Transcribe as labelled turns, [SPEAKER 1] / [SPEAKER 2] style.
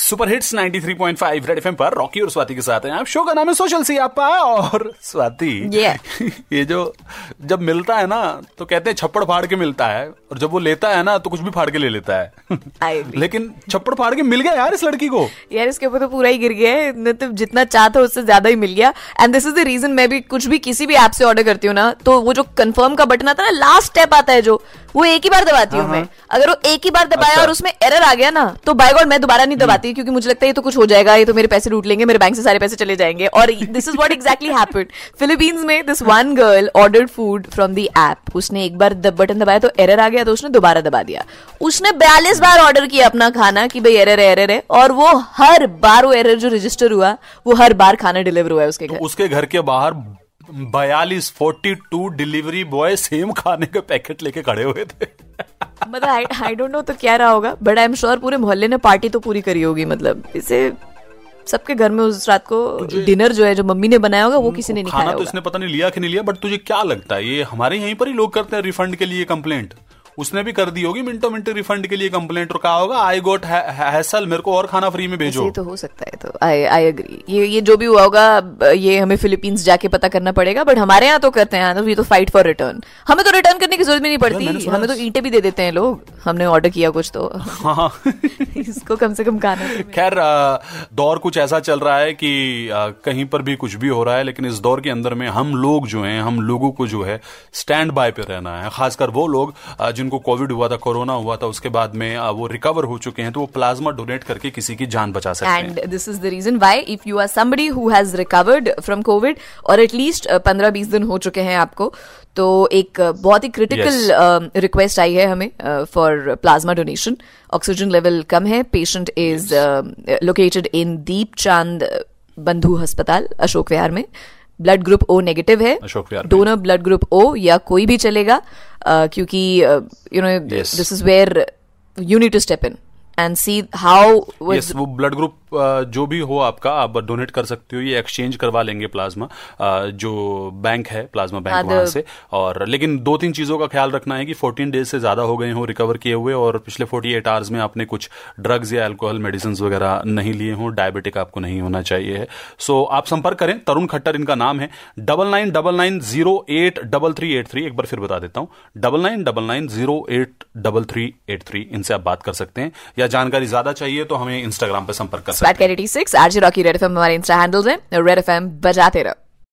[SPEAKER 1] Super hits 93.5 Red FM पर Rocky और स्वाति के साथ हैं। आप शो का नाम है सोशल सी आप और स्वाति।
[SPEAKER 2] Yeah.
[SPEAKER 1] ये जो जब मिलता है ना तो कहते हैं छप्पड़ फाड़ के मिलता है और जब वो लेता है ना तो कुछ भी फाड़ के ले लेता है। लेकिन छप्पड़ फाड़ के मिल गया यार इस लड़की को।
[SPEAKER 2] यार इसके ऊपर तो पूरा ही गिर गया है। मतलब जितना चाह था उससे ज़्यादा ही मिल गया। And this is the reason मैं भी कुछ भी किसी भी ऐप से ऑर्डर करती हूँ ना तो वो जो कंफर्म का बटन आता है ना लास्ट स्टेप आता है जो। वो एक ही बार दबाती हूँ मैं। अगर वो एक ही बार दबाया
[SPEAKER 1] अच्छा।
[SPEAKER 2] और उसमें एरर आ गया ना तो बाय गॉड मैं दोबारा नहीं दबाती क्योंकि मुझे लगता है ये तो कुछ हो जाएगा ये तो मेरे पैसे लूट लेंगे मेरे बैंक से सारे पैसे चले जाएँगे। और this is what exactly happened Philippines में this one girl order food from the app उसने एक बार बटन दबाया तो एरर आ गया तो उसने दोबारा दबा दिया। उसने बयालीस बार ऑर्डर किया अपना खाना कि भाई एरर है एरर है। और वो हर बार वो एरर जो रजिस्टर हुआ वो हर बार खाना डिलीवर हुआ है उसके घर।
[SPEAKER 1] उसके घर के बाहर बयालीस forty two delivery boy same खाने के पैकेट लेके खड़े हुए थे।
[SPEAKER 2] मतलब आई डोंट नो तो क्या रहा होगा बट आई एम श्योर पूरे मोहल्ले ने पार्टी तो पूरी करी होगी मतलब इसे सबके घर में उस रात को डिनर जो है जो मम्मी ने बनाया होगा वो किसी ने नहीं
[SPEAKER 1] खाना तो इसने पता नहीं लिया कि नहीं लिया बट तुझे क्या लगता है? ये हमारे यहीं पर ही लोग करते हैं रिफंड के लिए कंप्लेंट उसने भी कर दी होगी मिनटो मिनट रिफंड के लिए कंप्लेंट और कहा होगा आई गोट हैसल मेरे को और खाना फ्री में भेजो.
[SPEAKER 2] ये तो हो सकता है तो। आई आई एग्री ये ये जो भी हुआ होगा ये हमें फिलीपींस जाके पता करना पड़ेगा बट हमारे यहाँ तो करते हैं तो ये तो फाइट फॉर रिटर्न हमें तो रिटर्न करने की ज़रूरत भी नहीं पड़ती। हमें तो ईटे भी दे देते हैं लोग। हमने ऑर्डर किया कुछ तो।
[SPEAKER 1] हाँ।
[SPEAKER 2] इसको कम से कम खाना तो
[SPEAKER 1] खैर दौर कुछ ऐसा चल रहा है कि कहीं पर भी कुछ भी हो रहा है लेकिन इस दौर के अंदर में हम लोग जो हैं हम लोगों को जो है स्टैंड बाय पे रहना है। खासकर वो लोग जिनको कोविड हुआ था कोरोना हुआ था उसके बाद में वो रिकवर हो चुके हैं तो वो प्लाज्मा डोनेट करके किसी की जान बचा सकते हैं।
[SPEAKER 2] And this is the reason why if you are somebody who has recovered from covid और एटलीस्ट पंद्रह बीस दिन हो चुके हैं आपको तो एक uh, बहुत ही क्रिटिकल रिक्वेस्ट आई है हमें for plasma donation oxygen level कम है। Patient is located in Deep Chand Bandhu अस्पताल अशोक विहार में। ब्लड ग्रुप ओ नेगेटिव है। डोनर ब्लड ग्रुप ओ या कोई भी चलेगा uh, क्योंकि you know this is where you need to step in and see how
[SPEAKER 1] वो ब्लड ग्रुप जो भी हो आपका आप डोनेट कर सकते हो। ये एक्सचेंज करवा लेंगे प्लाज्मा जो बैंक है प्लाज्मा बैंक वहाँ से। और लेकिन दो तीन चीज़ों का ख्याल रखना है कि 14 डेज़ से ज़्यादा हो गए हो रिकवर किए हुए और पिछले 48 आवर्स में आपने कुछ ड्रग्स या एल्कोहल मेडिसिन वगैरह नहीं लिए हो। डायबिटिक आपको नहीं होना चाहिए है। सो आप संपर्क करें। तरुण खट्टर इनका नाम है। Double nine double nine zero eight double three eight three एक बार फिर बता देता हूँ। Double nine double nine zero eight double three eight three इनसे आप बात कर सकते हैं। या जानकारी ज़्यादा चाहिए तो हमें इंस्टाग्राम पर संपर्क कर हैं
[SPEAKER 2] स्पैट कैरिटी सिक्स आरजे रॉकी रेड एफ़ हमारे इंस्टा हैंडल्स हैं रेड एफ़ बजाते रहो।